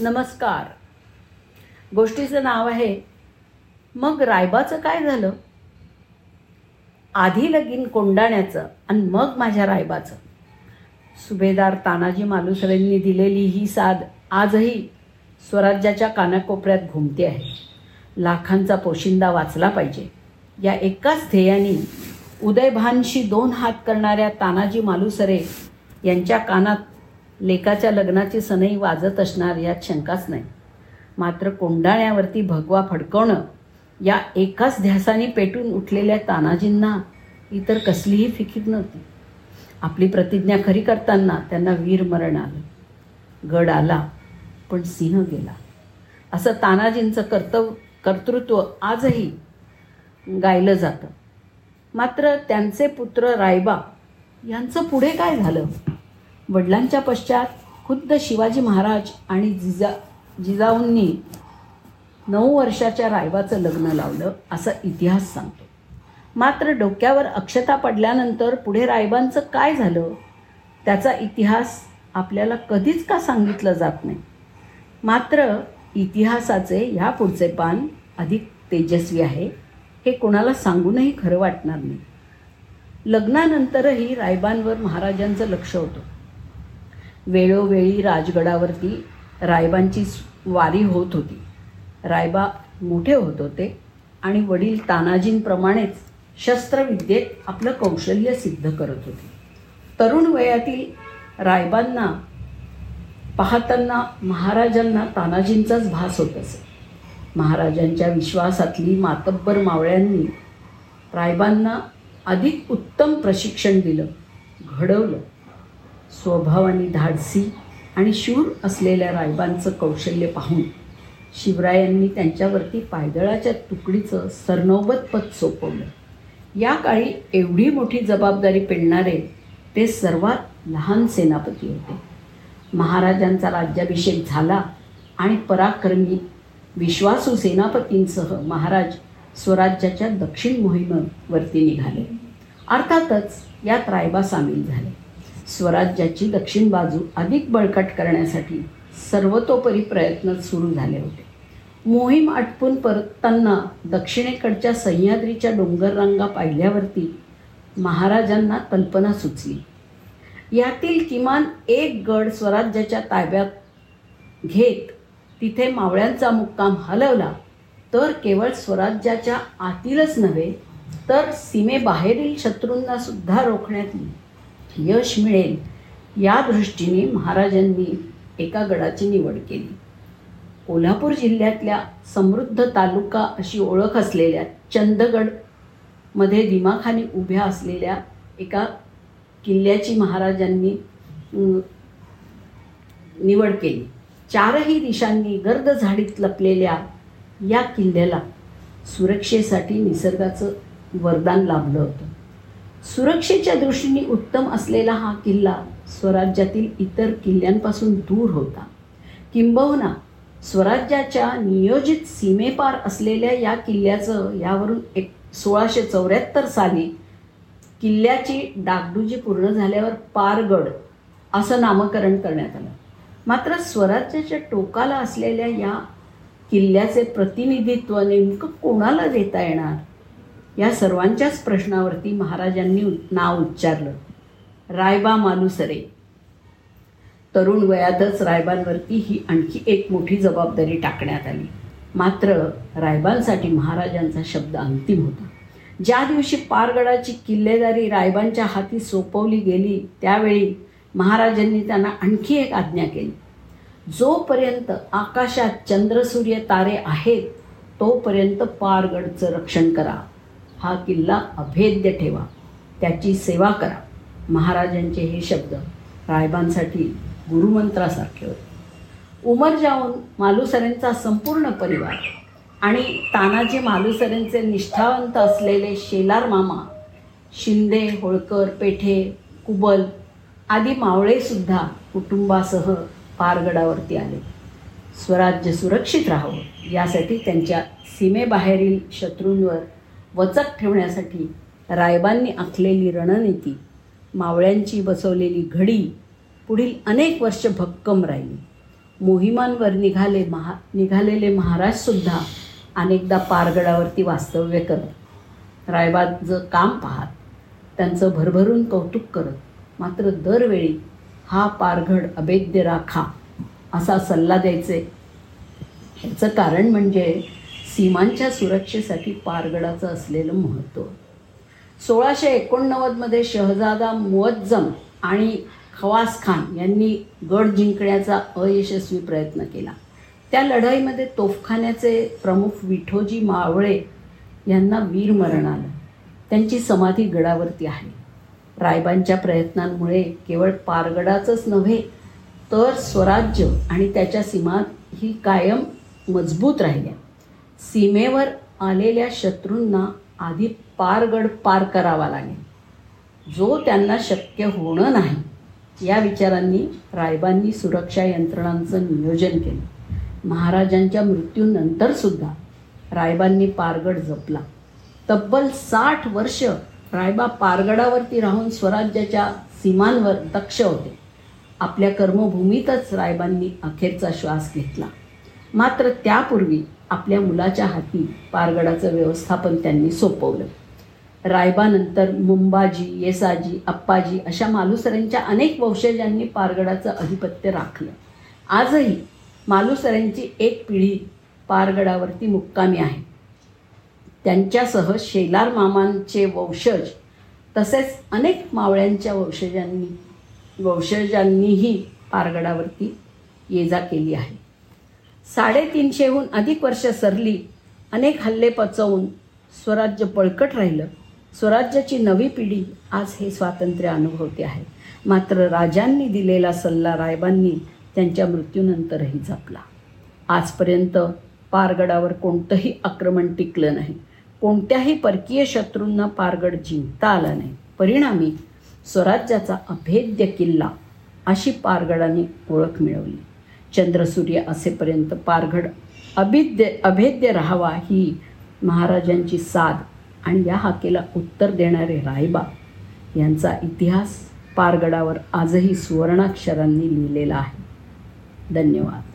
नमस्कार. गोष्टीचं नाव आहे मग रायबाचं काय झालं? आधी लगीन कोंडाण्याचं आणि मग माझ्या रायबाचं. सुभेदार तानाजी मालुसरेंनी दिलेली ही साद आजही स्वराज्याच्या कानाकोपऱ्यात घुमते आहे. लाखांचा पोशिंदा वाचला पाहिजे. या एकाच ध्येयाने उदयभानशी दोन हात करणाऱ्या तानाजी मालुसरे यांच्या कानात लेकाच्या लग्नाची सनई वाजत असणार यात शंकाच नाही. मात्र कोंडाण्यावरती भगवा फडकवणं या एकाच ध्यासाने पेटून उठलेल्या तानाजींना इतर कसलीही फिकीर नव्हती. आपली प्रतिज्ञा खरी करताना त्यांना वीर मरण आलं. गड आला पण सिंह गेला. असं तानाजींचं कर्तव कर्तृत्व आजही गायलं जातं. मात्र त्यांचे पुत्र रायबा यांचं पुढे काय झालं? वडिलांच्या पश्चात खुद्द शिवाजी महाराज आणि जिजा जिजाऊंनी नऊ वर्षाच्या रायबाचं लग्न लावलं असा इतिहास सांगतो. मात्र डोक्यावर अक्षता पडल्यानंतर पुढे रायबांचं काय झालं? त्याचा इतिहास आपल्याला कधीच का सांगितलं जात नाही? मात्र इतिहासाचे ह्या पुढचे पान अधिक तेजस्वी आहे हे कोणाला सांगूनही खरं वाटणार नाही. लग्नानंतरही रायबांवर महाराजांचं लक्ष होतं. वेळोवेळी राजगडावरती रायबांची वारी होत होती. रायबा मोठे होत होते आणि वडील तानाजींप्रमाणेच शस्त्रविद्येत आपलं कौशल्य सिद्ध करत होते. तरुण वयातील रायबांना पाहताना महाराजांना तानाजींचाच भास होत असे. महाराजांच्या विश्वासातली मातब्बर मावळ्यांनी रायबांना अधिक उत्तम प्रशिक्षण दिलं घडवलं. स्वभावाने धाडसी आणि शूर असलेल्या रायबांचं कौशल्य पाहून शिवरायांनी त्यांच्यावरती पायदळाच्या तुकडीचं सरनौबत पद सोपवलं. या काळी एवढी मोठी जबाबदारी पेलणारे ते सर्वात लहान सेनापती होते. महाराजांचा राज्याभिषेक झाला आणि पराक्रमी विश्वासू सेनापतींसह महाराज स्वराज्याच्या दक्षिण मोहिमेवरती निघाले. अर्थातच यात रायबा सामील झाले. स्वराज्याची दक्षिण बाजू अधिक बळकट करण्यासाठी सर्वतोपरी प्रयत्न सुरू झाले होते. मोहीम आटपून परतताना दक्षिणेकडच्या सह्याद्रीच्या डोंगररांगा पाहिल्यावरती महाराजांना कल्पना सुचली. यातील किमान एक गड स्वराज्याच्या ताब्यात घेत तिथे मावळ्यांचा मुक्काम हलवला तर केवळ स्वराज्याच्या आतीलच नव्हे तर सीमेबाहेरील शत्रूंना सुद्धा रोखण्यात यश मिळेल या दृष्टीने महाराजांनी एका गडाची निवड केली. कोल्हापूर जिल्ह्यातल्या समृद्ध तालुका अशी ओळख असलेल्या चंदगडमध्ये दिमाखाली उभ्या असलेल्या एका किल्ल्याची महाराजांनी निवड केली. चारही दिशांनी गर्द झाडीत लपलेल्या या किल्ल्याला सुरक्षेसाठी निसर्गाचं वरदान लाभलं होतं. सुरक्षेच्या दृष्टीने उत्तम असलेला हा किल्ला स्वराज्यातील इतर किल्ल्यांपासून दूर होता. किंबहुना स्वराज्याच्या नियोजित सीमेपार असलेल्या या किल्ल्याचं यावरून एक सोळाशे चौऱ्याहत्तर साली किल्ल्याची डागडुजी पूर्ण झाल्यावर पारगड असं नामकरण करण्यात आलं. मात्र स्वराज्याच्या टोकाला असलेल्या या किल्ल्याचे प्रतिनिधित्व नेमकं कोणाला देता येणार? या सर्वांच्याच प्रश्नावरती महाराजांनी नाव उच्चारलं. रायबा मालुसरे. तरुण वयातच रायबांवरती ही आणखी एक मोठी जबाबदारी टाकण्यात आली. मात्र रायबांसाठी महाराजांचा शब्द अंतिम होता. ज्या दिवशी पारगडाची किल्लेदारी रायबांच्या हाती सोपवली गेली त्यावेळी महाराजांनी त्यांना आणखी एक आज्ञा केली. जोपर्यंत आकाशात चंद्रसूर्य तारे आहेत तोपर्यंत पारगडचं रक्षण करा. हा किल्ला अभेद्य ठेवा. त्याची सेवा करा. महाराजांचे हे शब्द रायबांसाठी गुरुमंत्रासारखे होते. उमर जाऊन मालुसरेंचा संपूर्ण परिवार आणि तानाजी मालुसरेंचे निष्ठावंत असलेले शेलार मामा शिंदे होळकर पेठे कुबल आदी मावळेसुद्धा कुटुंबासह पारगडावरती आले. स्वराज्य सुरक्षित राहावं यासाठी त्यांच्या सीमेबाहेरील शत्रूंवर वचक ठेवण्यासाठी रायबांनी आखलेली रणनीती मावळ्यांची बसवलेली घडी पुढील अनेक वर्ष भक्कम राहिली. मोहिमांवर निघाले महा निघालेले महाराजसुद्धा अनेकदा पारगडावरती वास्तव्य करत. रायबाचं काम पाहत त्यांचं भरभरून कौतुक करत मात्र दरवेळी हा पारगड अभेद्य राखा असा सल्ला द्यायचे. ह्याचं कारण म्हणजे सीमांच्या सुरक्षेसाठी पारगडाचं असलेलं महत्त्व. सोळाशे एकोणनव्वदमध्ये शहजादा मुअज्जम आणि खवास खान यांनी गड जिंकण्याचा अयशस्वी प्रयत्न केला. त्या लढाईमध्ये तोफखान्याचे प्रमुख विठोजी मावळे यांना वीरमरण आलं. त्यांची समाधी गडावरती आहे. रायबांच्या प्रयत्नांमुळे केवळ पारगडाचंच नव्हे तर स्वराज्य आणि त्याच्या सीमा ही कायम मजबूत राहिल्या. सीमेवर आलेल्या शत्रूंना आधी पारगड पार करावा लागेल. जो त्यांना शक्य होणं नाही या विचारांनी रायबांनी सुरक्षा यंत्रणांचं नियोजन केलं. महाराजांच्या मृत्यूनंतरसुद्धा रायबांनी पारगड जपला. तब्बल साठ वर्ष रायबा पारगडावरती राहून स्वराज्याच्या सीमांवर दक्ष होते. आपल्या कर्मभूमीतच रायबांनी अखेरचा श्वास घेतला. मात्र त्यापूर्वी आपल्या मुलाच्या हाती पारगडाचं व्यवस्थापन त्यांनी सोपवलं. रायबानंतर मुंबाजी येसाजी अप्पाजी अशा मालुसऱ्यांच्या अनेक वंशजांनी पारगडाचं अधिपत्य राखलं. आजही मालुसऱ्यांची एक पिढी पारगडावरती मुक्कामी आहे. त्यांच्यासह शेलार मामांचे वंशज तसेच अनेक मावळ्यांच्या वंशजांनी वंशजांनीही पारगडावरती ये जा केली आहे. साडेतीनशेहून अधिक वर्ष सरली अनेक हल्ले पचवून स्वराज्य बळकट राहिलं. स्वराज्याची नवी पिढी आज हे स्वातंत्र्य अनुभवते आहे. मात्र राजांनी दिलेला सल्ला रायबांनी त्यांच्या मृत्यूनंतरही जपला. आजपर्यंत पारगडावर कोणतंही आक्रमण टिकलं नाही. कोणत्याही परकीय शत्रूंना पारगड जिंकता आला नाही. परिणामी स्वराज्याचा अभेद्य किल्ला अशी पारगडाने ओळख मिळवली. चंद्रसूर्य असेपर्यंत पारगड अभिद्य अभेद्य राहावा ही महाराजांची साध आणि या हाकेला उत्तर देणारे रायबा यांचा इतिहास पारगडावर आजही सुवर्णाक्षरांनी लिहिलेला आहे. धन्यवाद.